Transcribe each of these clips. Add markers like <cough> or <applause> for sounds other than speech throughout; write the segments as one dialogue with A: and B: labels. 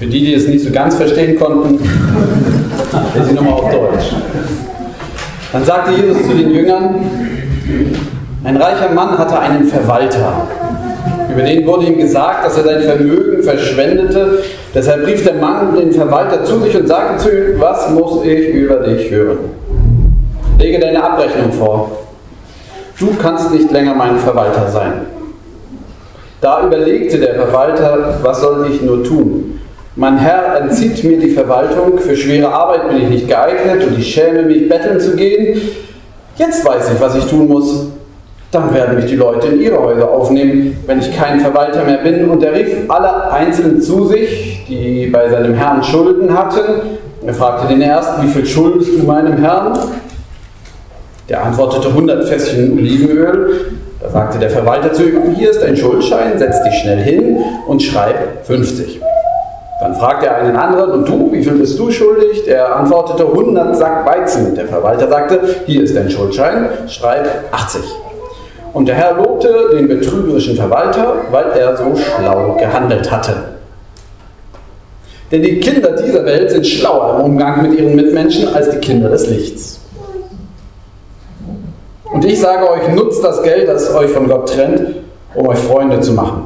A: Für die, die es nicht so ganz verstehen konnten, <laughs> lese ich nochmal auf Deutsch. Dann sagte Jesus zu den Jüngern, ein reicher Mann hatte einen Verwalter. Über den wurde ihm gesagt, dass er sein Vermögen verschwendete. Deshalb rief der Mann den Verwalter zu sich und sagte zu ihm, was muss ich über dich hören? Lege deine Abrechnung vor. Du kannst nicht länger mein Verwalter sein. Da überlegte der Verwalter, was soll ich nur tun? Mein Herr entzieht mir die Verwaltung, für schwere Arbeit bin ich nicht geeignet und ich schäme mich, betteln zu gehen. Jetzt weiß ich, was ich tun muss. Dann werden mich die Leute in ihre Häuser aufnehmen, wenn ich kein Verwalter mehr bin. Und er rief alle einzeln zu sich, die bei seinem Herrn Schulden hatten. Er fragte den ersten, wie viel schuldest du meinem Herrn? Der antwortete 100 Fässchen Olivenöl. Da sagte der Verwalter zu ihm, hier ist ein Schuldschein, setz dich schnell hin und schreib 50. Dann fragte er einen anderen, und du, wie viel bist du schuldig? Der antwortete 100 Sack Weizen. Der Verwalter sagte, hier ist dein Schuldschein, schreib 80. Und der Herr lobte den betrügerischen Verwalter, weil er so schlau gehandelt hatte. Denn die Kinder dieser Welt sind schlauer im Umgang mit ihren Mitmenschen als die Kinder des Lichts. Und ich sage euch, nutzt das Geld, das euch von Gott trennt, um euch Freunde zu machen.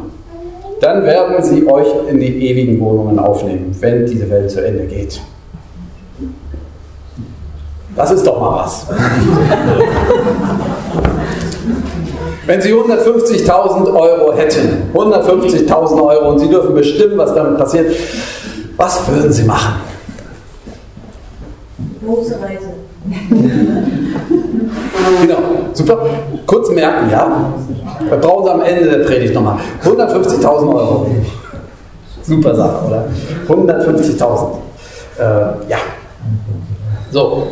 A: Dann werden sie euch in die ewigen Wohnungen aufnehmen, wenn diese Welt zu Ende geht. Das ist doch mal was. <laughs> Wenn Sie 150.000 Euro hätten, 150.000 Euro und Sie dürfen bestimmen, was damit passiert, was würden Sie machen?
B: Große Reise.
A: Genau, super. Kurz merken, ja? Da brauchen Sie am Ende der Predigt nochmal. 150.000 Euro. Super Sache, oder? 150.000. Äh, ja. So.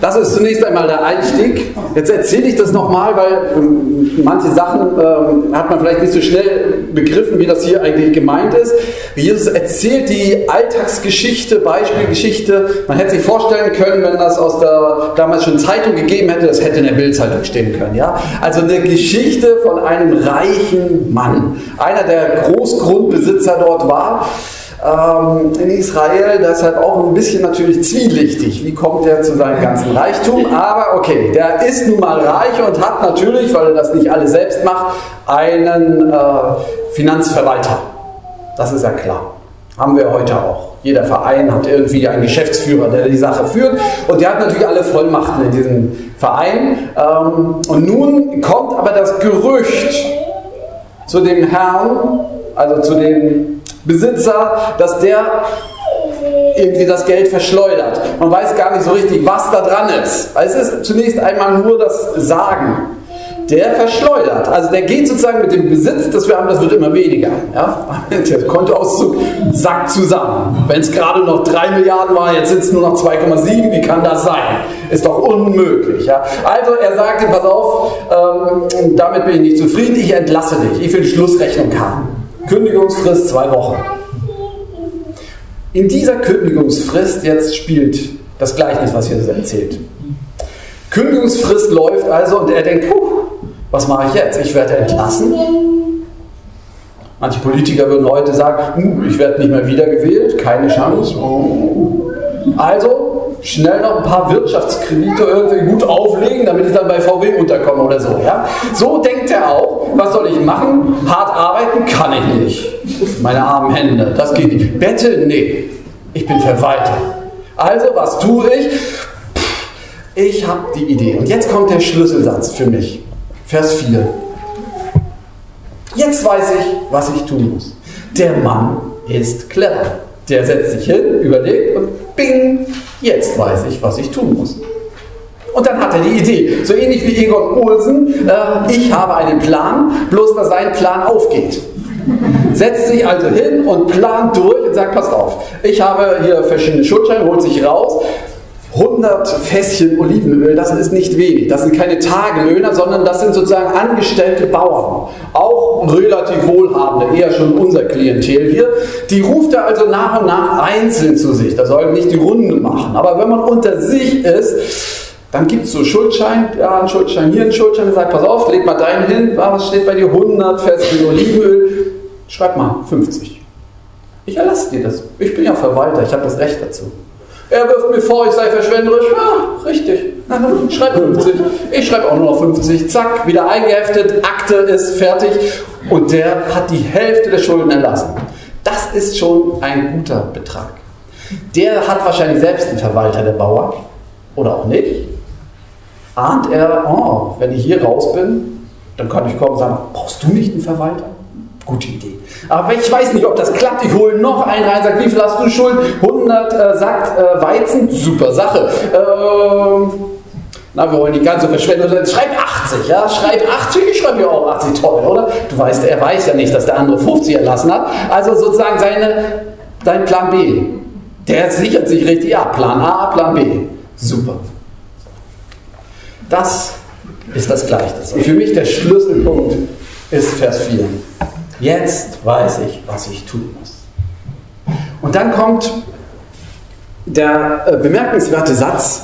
A: Das ist zunächst einmal der Einstieg. Jetzt erzähle ich das nochmal, weil ähm, manche Sachen ähm, hat man vielleicht nicht so schnell begriffen, wie das hier eigentlich gemeint ist. Jesus erzählt die Alltagsgeschichte, Beispielgeschichte. Man hätte sich vorstellen können, wenn das aus der damals schon Zeitung gegeben hätte, das hätte in der Bildzeitung stehen können. Ja? Also eine Geschichte von einem reichen Mann. Einer der Großgrundbesitzer dort war ähm, in Israel, deshalb auch ein bisschen natürlich zwielichtig. Wie kommt er zu seinem ganzen Reichtum? Aber okay, der ist nun mal reich und hat natürlich, weil er das nicht alles selbst macht, einen äh, Finanzverwalter. Das ist ja klar. Haben wir heute auch. Jeder Verein hat irgendwie einen Geschäftsführer, der die Sache führt. Und der hat natürlich alle Vollmachten in diesem Verein. Ähm, und nun kommt aber das Gerücht zu dem Herrn, also zu dem Besitzer, dass der irgendwie das Geld verschleudert. Man weiß gar nicht so richtig, was da dran ist. Es ist zunächst einmal nur das Sagen. Der verschleudert. Also der geht sozusagen mit dem Besitz, das wir haben, das wird immer weniger. Ja? <laughs> Der Kontoauszug sackt zusammen. Wenn es gerade noch 3 Milliarden war, jetzt sind es nur noch 2,7, wie kann das sein? Ist doch unmöglich. Ja? Also er sagt ihm, pass auf, ähm, damit bin ich nicht zufrieden, ich entlasse dich, ich will die Schlussrechnung haben. Kündigungsfrist zwei Wochen. In dieser Kündigungsfrist jetzt spielt das Gleichnis, was Jesus erzählt. Kündigungsfrist läuft also und er denkt, puh, was mache ich jetzt? Ich werde entlassen. Manche Politiker würden heute sagen, ich werde nicht mehr wiedergewählt, keine Chance. Also schnell noch ein paar Wirtschaftskredite irgendwie gut auflegen, damit ich dann bei VW unterkomme oder so. Ja? So denkt er auch. Was soll ich machen? Hart arbeiten kann ich nicht. Meine armen Hände, das geht nicht. Betteln? Nee. Ich bin Verwalter. Also, was tue ich? Ich habe die Idee. Und jetzt kommt der Schlüsselsatz für mich. Vers 4. Jetzt weiß ich, was ich tun muss. Der Mann ist clever. Der setzt sich hin, überlegt und bing, jetzt weiß ich, was ich tun muss. Und dann hat er die Idee. So ähnlich wie Egon Olsen, äh, ich habe einen Plan, bloß dass sein Plan aufgeht. Setzt sich also hin und plant durch und sagt, passt auf, ich habe hier verschiedene Schuldscheine, holt sich raus, 100 Fässchen Olivenöl, das ist nicht wenig. Das sind keine Tagelöhner, sondern das sind sozusagen angestellte Bauern. Auch relativ wohlhabende, eher schon unser Klientel hier. Die ruft er also nach und nach einzeln zu sich. Da soll nicht die Runde machen. Aber wenn man unter sich ist, dann gibt es so Schuldschein, ja, ein Schuldschein hier, ein Schuldschein, sagt, pass auf, leg mal deinen hin, was steht bei dir? 100 Fässchen Olivenöl, schreib mal 50. Ich erlasse dir das. Ich bin ja Verwalter, ich habe das Recht dazu. Er wirft mir vor, ich sei verschwenderisch. Ja, richtig. <laughs> Schreib 50. Ich schreibe auch nur noch 50. Zack, wieder eingeheftet, Akte ist fertig. Und der hat die Hälfte der Schulden erlassen. Das ist schon ein guter Betrag. Der hat wahrscheinlich selbst einen Verwalter, der Bauer. Oder auch nicht. Ahnt er, oh, wenn ich hier raus bin, dann kann ich kommen und sagen, brauchst du nicht einen Verwalter? Gute Idee. Aber ich weiß nicht, ob das klappt. Ich hole noch einen rein, sage, wie viel hast du Schulden? 100 äh, Sack äh, Weizen, super Sache. Ähm, na, wir wollen die ganze Verschwendung. Schreib 80, ja, schreib 80, ich schreibe ja auch 80, toll, oder? Du weißt, er weiß ja nicht, dass der andere 50 erlassen hat. Also sozusagen seine, dein Plan B. Der sichert sich richtig ab. Plan A, Plan B. Super. Das ist das Gleichnis. Und für mich der Schlüsselpunkt ist Vers 4. Jetzt weiß ich, was ich tun muss. Und dann kommt der äh, bemerkenswerte Satz,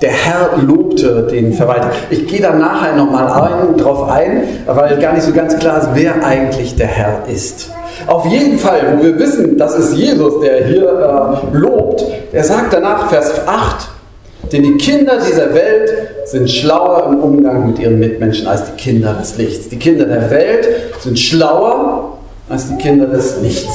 A: der Herr lobte den Verwalter. Ich gehe da nachher nochmal ein, drauf ein, weil gar nicht so ganz klar ist, wer eigentlich der Herr ist. Auf jeden Fall, wo wir wissen, das ist Jesus, der hier äh, lobt, er sagt danach, Vers 8, denn die Kinder dieser Welt sind schlauer im Umgang mit ihren Mitmenschen als die Kinder des Lichts. Die Kinder der Welt sind schlauer als die Kinder des Lichts.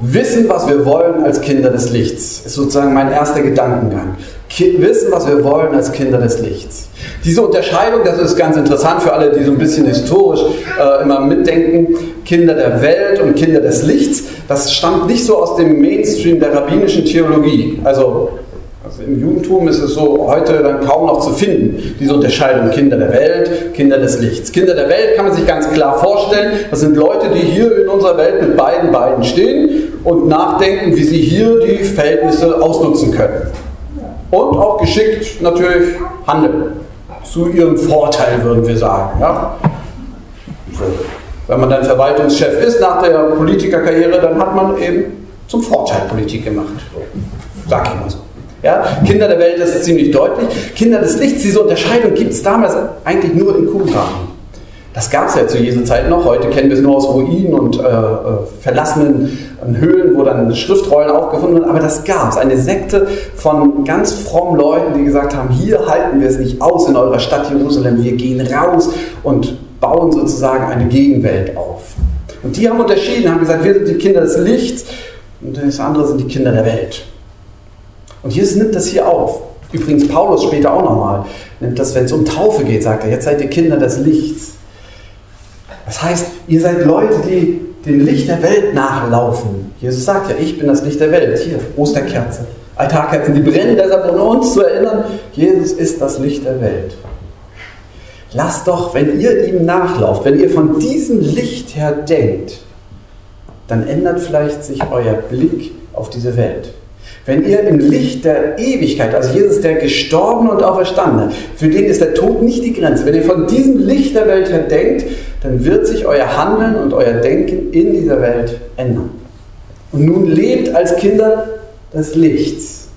A: Wissen, was wir wollen als Kinder des Lichts, ist sozusagen mein erster Gedankengang. Wissen, was wir wollen als Kinder des Lichts. Diese Unterscheidung, das ist ganz interessant für alle, die so ein bisschen historisch äh, immer mitdenken, Kinder der Welt und Kinder des Lichts, das stammt nicht so aus dem Mainstream der rabbinischen Theologie. Also, also im Judentum ist es so heute dann kaum noch zu finden, diese Unterscheidung Kinder der Welt, Kinder des Lichts. Kinder der Welt kann man sich ganz klar vorstellen, das sind Leute, die hier in unserer Welt mit beiden Beinen stehen und nachdenken, wie sie hier die Verhältnisse ausnutzen können. Und auch geschickt natürlich handeln zu ihrem Vorteil, würden wir sagen. Ja? Wenn man dann Verwaltungschef ist nach der Politikerkarriere, dann hat man eben zum Vorteil Politik gemacht. Sag ich mal so. Ja? Kinder der Welt ist ziemlich deutlich. Kinder des Lichts, diese Unterscheidung gibt es damals eigentlich nur in Qumran. Das gab es ja zu Jesu Zeit noch. Heute kennen wir es nur aus Ruinen und äh, äh, verlassenen Höhlen, wo dann Schriftrollen aufgefunden wurden. Aber das gab es. Eine Sekte von ganz frommen Leuten, die gesagt haben, hier halten wir es nicht aus in eurer Stadt Jerusalem. Wir gehen raus und bauen sozusagen eine Gegenwelt auf. Und die haben unterschieden, haben gesagt, wir sind die Kinder des Lichts und das andere sind die Kinder der Welt. Und Jesus nimmt das hier auf. Übrigens Paulus später auch nochmal nimmt das, wenn es um Taufe geht, sagt er, jetzt seid ihr Kinder des Lichts. Das heißt, ihr seid Leute, die dem Licht der Welt nachlaufen. Jesus sagt ja, ich bin das Licht der Welt. Hier, Osterkerze, Altarkerzen, die brennen deshalb, um uns zu erinnern, Jesus ist das Licht der Welt. Lasst doch, wenn ihr ihm nachlauft, wenn ihr von diesem Licht her denkt, dann ändert vielleicht sich euer Blick auf diese Welt. Wenn ihr im Licht der Ewigkeit, also Jesus der Gestorbene und Auferstandene, für den ist der Tod nicht die Grenze, wenn ihr von diesem Licht der Welt her denkt, dann wird sich euer Handeln und euer Denken in dieser Welt ändern. Und nun lebt als Kinder des Lichts.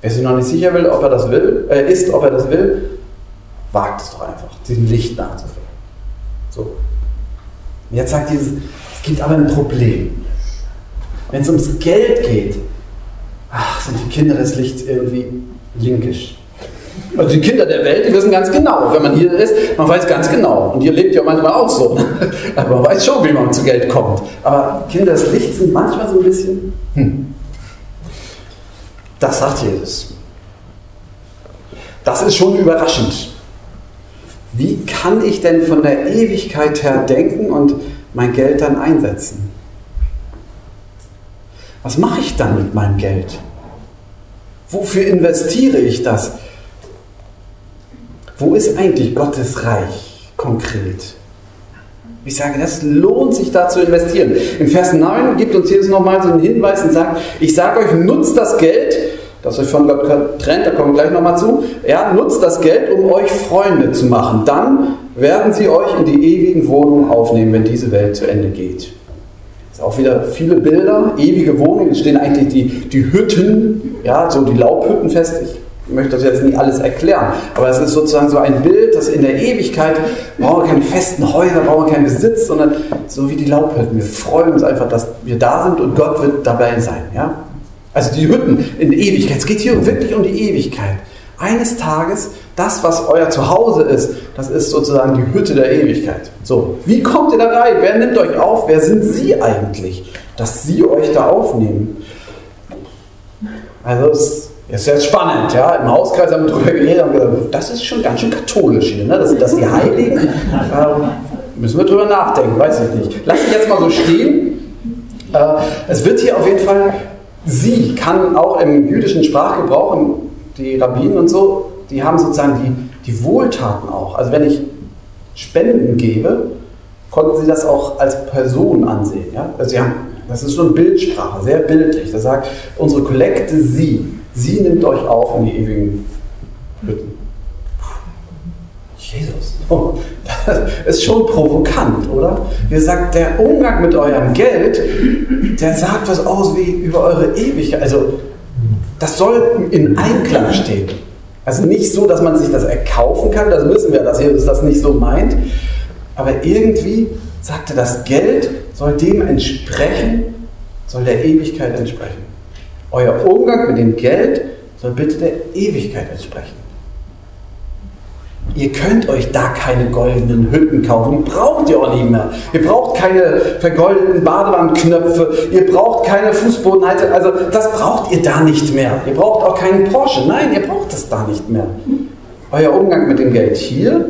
A: Wer sich noch nicht sicher will, ob er das will, äh, ist, ob er das will, wagt es doch einfach, diesem Licht nachzufolgen. So. Und jetzt sagt Jesus, es gibt aber ein Problem. Wenn es ums Geld geht, ach, sind die Kinder des Lichts irgendwie linkisch. Also die Kinder der Welt, die wissen ganz genau, wenn man hier ist, man weiß ganz genau. Und ihr lebt ja manchmal auch so. <laughs> Aber man weiß schon, wie man zu Geld kommt. Aber Kinder des Lichts sind manchmal so ein bisschen. Hm. Das sagt Jesus. Das ist schon überraschend. Wie kann ich denn von der Ewigkeit her denken und mein Geld dann einsetzen? Was mache ich dann mit meinem Geld? Wofür investiere ich das? Wo ist eigentlich Gottes Reich konkret? Ich sage, das lohnt sich da zu investieren. Im Vers 9 gibt uns Jesus nochmal so einen Hinweis und sagt, ich sage euch, nutzt das Geld, das euch von Gott trennt, da kommen wir gleich nochmal zu, ja, nutzt das Geld, um euch Freunde zu machen. Dann werden sie euch in die ewigen Wohnungen aufnehmen, wenn diese Welt zu Ende geht. Auch wieder viele Bilder, ewige Wohnungen, stehen eigentlich die, die Hütten, ja, so die Laubhütten fest. Ich möchte das jetzt nicht alles erklären, aber es ist sozusagen so ein Bild, dass in der Ewigkeit brauchen wir keine festen Häuser, brauchen wir keinen Besitz, sondern so wie die Laubhütten. Wir freuen uns einfach, dass wir da sind und Gott wird dabei sein. Ja? Also die Hütten in Ewigkeit. Es geht hier wirklich um die Ewigkeit. Eines Tages, das, was euer Zuhause ist, das ist sozusagen die Hütte der Ewigkeit. So, wie kommt ihr da rein? Wer nimmt euch auf? Wer sind Sie eigentlich, dass Sie euch da aufnehmen? Also es ist jetzt spannend, ja. Im Hauskreis haben wir darüber geredet und gesagt, das ist schon ganz schön katholisch hier, ne? dass, dass die Heiligen, <laughs> ähm, müssen wir drüber nachdenken, weiß ich nicht. Lass mich jetzt mal so stehen. Äh, es wird hier auf jeden Fall, sie kann auch im jüdischen Sprachgebrauch, die Rabbinen und so, die haben sozusagen die, die Wohltaten auch. Also wenn ich Spenden gebe, konnten sie das auch als Person ansehen. Ja? Also sie haben, das ist so eine Bildsprache, sehr bildlich. Da sagt unsere Kollekte sie. Sie nimmt euch auf in die ewigen Hütten. Jesus. Oh, <laughs> das ist schon provokant, oder? Ihr sagt, der Umgang mit eurem Geld, der sagt was aus wie über eure Ewigkeit. Also, das soll in Einklang stehen. Also nicht so, dass man sich das erkaufen kann, das wissen wir, dass Jesus das nicht so meint. Aber irgendwie sagt er, das Geld soll dem entsprechen, soll der Ewigkeit entsprechen. Euer Umgang mit dem Geld soll bitte der Ewigkeit entsprechen. Ihr könnt euch da keine goldenen Hütten kaufen. Die braucht ihr auch nicht mehr. Ihr braucht keine vergoldeten Badewandknöpfe. Ihr braucht keine Fußbodenheizung. Also das braucht ihr da nicht mehr. Ihr braucht auch keinen Porsche. Nein, ihr braucht das da nicht mehr. Euer Umgang mit dem Geld hier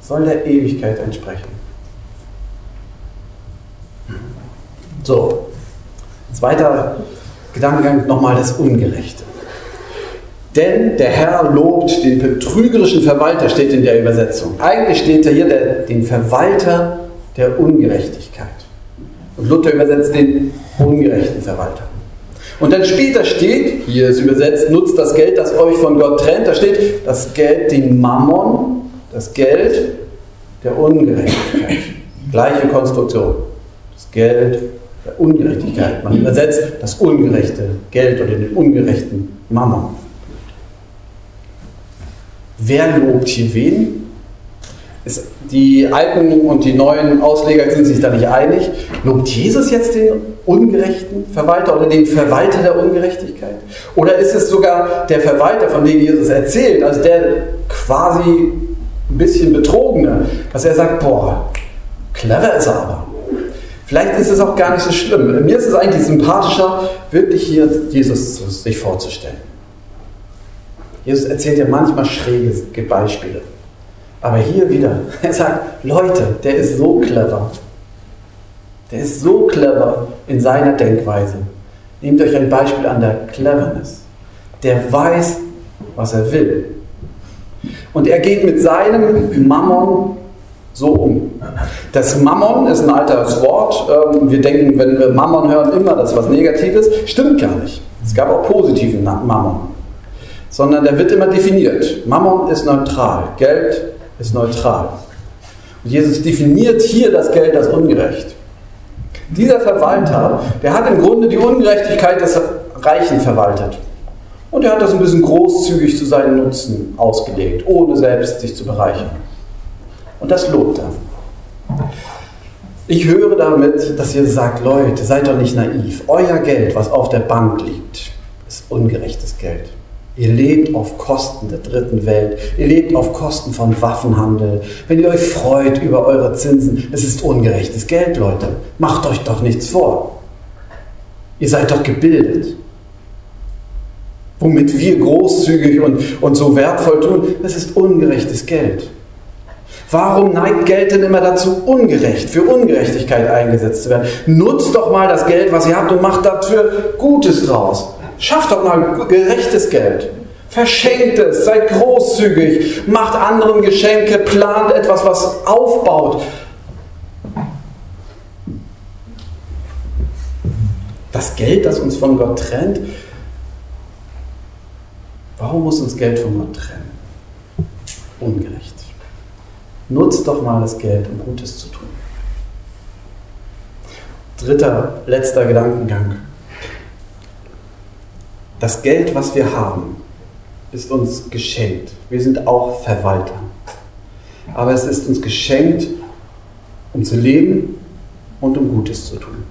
A: soll der Ewigkeit entsprechen. So, zweiter Gedankengang nochmal das Ungerechte. Denn der Herr lobt den betrügerischen Verwalter, steht in der Übersetzung. Eigentlich steht da hier der, den Verwalter der Ungerechtigkeit. Und Luther übersetzt den ungerechten Verwalter. Und dann später steht, hier ist übersetzt, nutzt das Geld, das euch von Gott trennt. Da steht das Geld, den Mammon, das Geld der Ungerechtigkeit. Gleiche Konstruktion. Das Geld der Ungerechtigkeit. Man übersetzt das ungerechte Geld oder den ungerechten Mammon. Wer lobt hier wen? Ist, die alten und die neuen Ausleger sind sich da nicht einig. Lobt Jesus jetzt den ungerechten Verwalter oder den Verwalter der Ungerechtigkeit? Oder ist es sogar der Verwalter, von dem Jesus erzählt, also der quasi ein bisschen betrogene, dass er sagt, boah, clever ist er aber. Vielleicht ist es auch gar nicht so schlimm. Mir ist es eigentlich sympathischer, wirklich hier Jesus sich vorzustellen. Jesus erzählt ja manchmal schräge Beispiele. Aber hier wieder, <laughs> er sagt, Leute, der ist so clever. Der ist so clever in seiner Denkweise. Nehmt euch ein Beispiel an der Cleverness. Der weiß, was er will. Und er geht mit seinem Mammon so um. Das Mammon ist ein altes Wort. Ähm, wir denken, wenn wir Mammon hören, immer das was Negatives. Stimmt gar nicht. Es gab auch positiven Mammon sondern der wird immer definiert. Mammon ist neutral, Geld ist neutral. Und Jesus definiert hier das Geld als ungerecht. Dieser Verwalter, der hat im Grunde die Ungerechtigkeit des Reichen verwaltet. Und er hat das ein bisschen großzügig zu seinen Nutzen ausgelegt, ohne selbst sich zu bereichern. Und das lobt er. Ich höre damit, dass ihr sagt, Leute, seid doch nicht naiv. Euer Geld, was auf der Bank liegt, ist ungerechtes Geld. Ihr lebt auf Kosten der dritten Welt. Ihr lebt auf Kosten von Waffenhandel. Wenn ihr euch freut über eure Zinsen, es ist ungerechtes Geld, Leute. Macht euch doch nichts vor. Ihr seid doch gebildet. Womit wir großzügig und, und so wertvoll tun, das ist ungerechtes Geld. Warum neigt Geld denn immer dazu, ungerecht, für Ungerechtigkeit eingesetzt zu werden? Nutzt doch mal das Geld, was ihr habt und macht dafür Gutes draus. Schafft doch mal gerechtes Geld. Verschenkt es, seid großzügig, macht anderen Geschenke, plant etwas, was aufbaut. Das Geld, das uns von Gott trennt, warum muss uns Geld von Gott trennen? Ungerecht. Nutzt doch mal das Geld, um Gutes zu tun. Dritter, letzter Gedankengang. Das Geld, was wir haben, ist uns geschenkt. Wir sind auch Verwalter. Aber es ist uns geschenkt, um zu leben und um Gutes zu tun.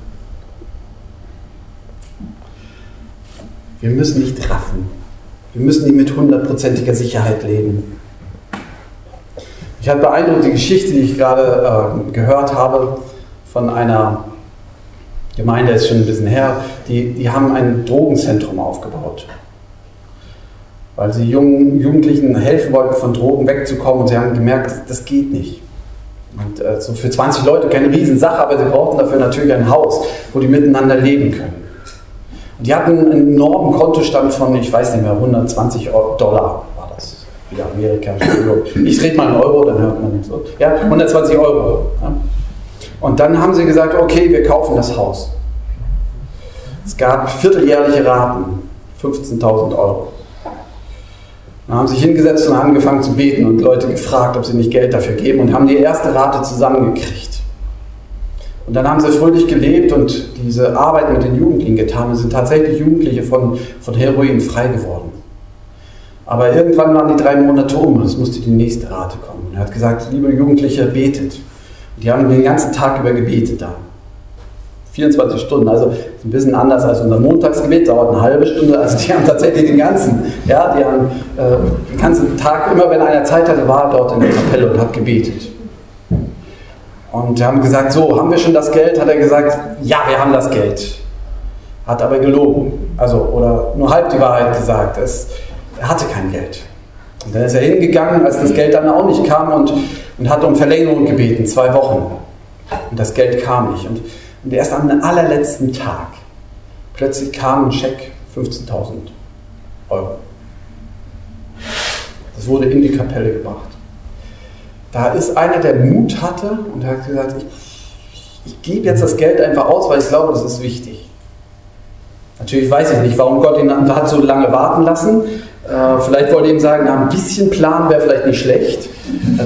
A: Wir müssen nicht raffen. Wir müssen nicht mit hundertprozentiger Sicherheit leben. Ich habe beeindruckt die Geschichte, die ich gerade äh, gehört habe, von einer Gemeinde, ist schon ein bisschen her, die, die haben ein Drogenzentrum aufgebaut. Weil sie jungen, Jugendlichen helfen wollten, von Drogen wegzukommen und sie haben gemerkt, das geht nicht. Und äh, so für 20 Leute keine Riesensache, aber sie brauchten dafür natürlich ein Haus, wo die miteinander leben können. Und die hatten einen enormen Kontostand von, ich weiß nicht mehr, 120 Dollar war das. Wieder Amerika, Ich rede mal in Euro, dann hört man so. Ja, 120 Euro. Ja. Und dann haben sie gesagt, okay, wir kaufen das Haus. Es gab vierteljährliche Raten, 15.000 Euro. Dann haben sie sich hingesetzt und angefangen zu beten und Leute gefragt, ob sie nicht Geld dafür geben und haben die erste Rate zusammengekriegt. Und dann haben sie fröhlich gelebt und diese Arbeit mit den Jugendlichen getan und sind tatsächlich Jugendliche von, von Heroin frei geworden. Aber irgendwann waren die drei Monate um und es musste die nächste Rate kommen. Und er hat gesagt, liebe Jugendliche, betet. Die haben den ganzen Tag über gebetet da. 24 Stunden, also ein bisschen anders als unser Montagsgebet, dauert eine halbe Stunde. Also die haben tatsächlich den ganzen, ja, die haben äh, den ganzen Tag, immer wenn einer Zeit hatte, war dort in der Kapelle und hat gebetet. Und die haben gesagt, so, haben wir schon das Geld? Hat er gesagt, ja, wir haben das Geld. Hat aber gelogen, also oder nur halb die Wahrheit gesagt. Es, er hatte kein Geld. Und dann ist er hingegangen, als das Geld dann auch nicht kam und und hat um Verlängerung gebeten, zwei Wochen. Und das Geld kam nicht. Und, und erst am allerletzten Tag, plötzlich kam ein Scheck, 15.000 Euro. Das wurde in die Kapelle gebracht. Da ist einer, der Mut hatte und hat gesagt, ich, ich gebe jetzt das Geld einfach aus, weil ich glaube, das ist wichtig. Natürlich weiß ich nicht, warum Gott ihn hat so lange warten lassen. Äh, vielleicht wollte ihm sagen, na, ein bisschen Plan wäre vielleicht nicht schlecht.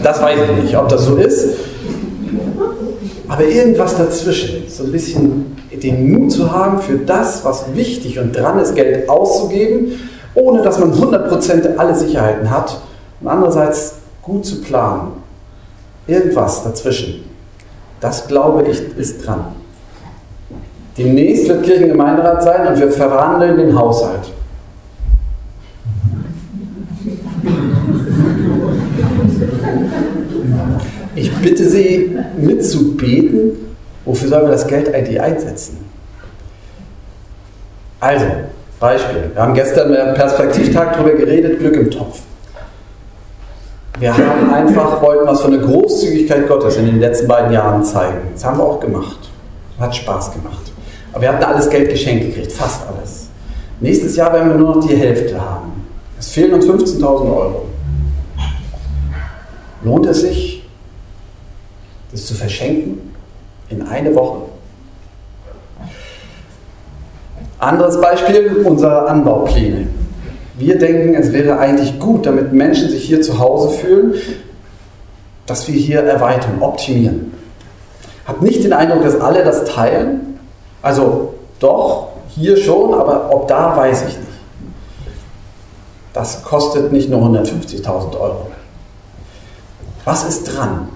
A: Das weiß ich nicht, ob das so ist. Aber irgendwas dazwischen, so ein bisschen den Mut zu haben, für das, was wichtig und dran ist, Geld auszugeben, ohne dass man 100% alle Sicherheiten hat und andererseits gut zu planen. Irgendwas dazwischen. Das glaube ich ist dran. Demnächst wird Kirchengemeinderat sein und wir verwandeln den Haushalt. Ich bitte Sie mitzubeten, wofür sollen wir das Geld eigentlich einsetzen? Also, Beispiel. Wir haben gestern im Perspektivtag darüber geredet, Glück im Topf. Wir haben einfach, wollten was von der Großzügigkeit Gottes in den letzten beiden Jahren zeigen. Das haben wir auch gemacht. Hat Spaß gemacht. Aber wir hatten alles Geld geschenkt gekriegt, fast alles. Nächstes Jahr werden wir nur noch die Hälfte haben. Es fehlen uns 15.000 Euro. Lohnt es sich, das zu verschenken in eine Woche? Anderes Beispiel, unsere Anbaupläne. Wir denken, es wäre eigentlich gut, damit Menschen sich hier zu Hause fühlen, dass wir hier erweitern, optimieren. Hab nicht den Eindruck, dass alle das teilen. Also doch, hier schon, aber ob da weiß ich nicht. Das kostet nicht nur 150.000 Euro. Was ist dran?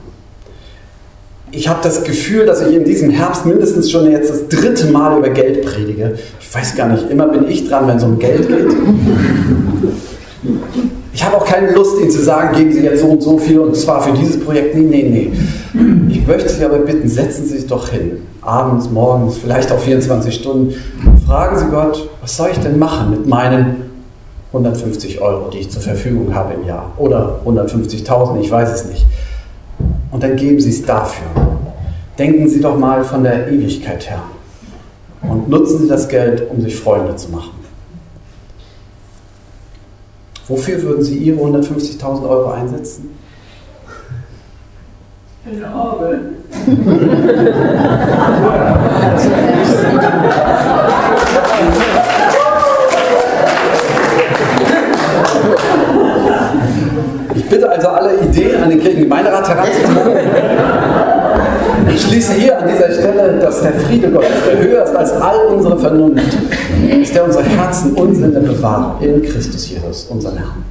A: Ich habe das Gefühl, dass ich in diesem Herbst mindestens schon jetzt das dritte Mal über Geld predige. Ich weiß gar nicht, immer bin ich dran, wenn es um Geld geht. Ich habe auch keine Lust, Ihnen zu sagen, geben Sie jetzt so und so viel und zwar für dieses Projekt. Nee, nee, nee. Ich möchte Sie aber bitten, setzen Sie sich doch hin. Abends, morgens, vielleicht auch 24 Stunden. Fragen Sie Gott, was soll ich denn machen mit meinen 150 Euro, die ich zur Verfügung habe im Jahr. Oder 150.000, ich weiß es nicht. Und dann geben Sie es dafür. Denken Sie doch mal von der Ewigkeit her. Und nutzen Sie das Geld, um sich Freunde zu machen. Wofür würden Sie Ihre 150.000 Euro einsetzen? Eine Arbeit. <laughs> <laughs> Ich bitte also alle Ideen an den Kirchengemeinderat heranzutragen. Ich schließe hier an dieser Stelle, dass der Friede Gottes, der höher ist als all unsere Vernunft, ist, der unsere Herzen und Sinne bewahrt in Christus Jesus, unserem Herrn.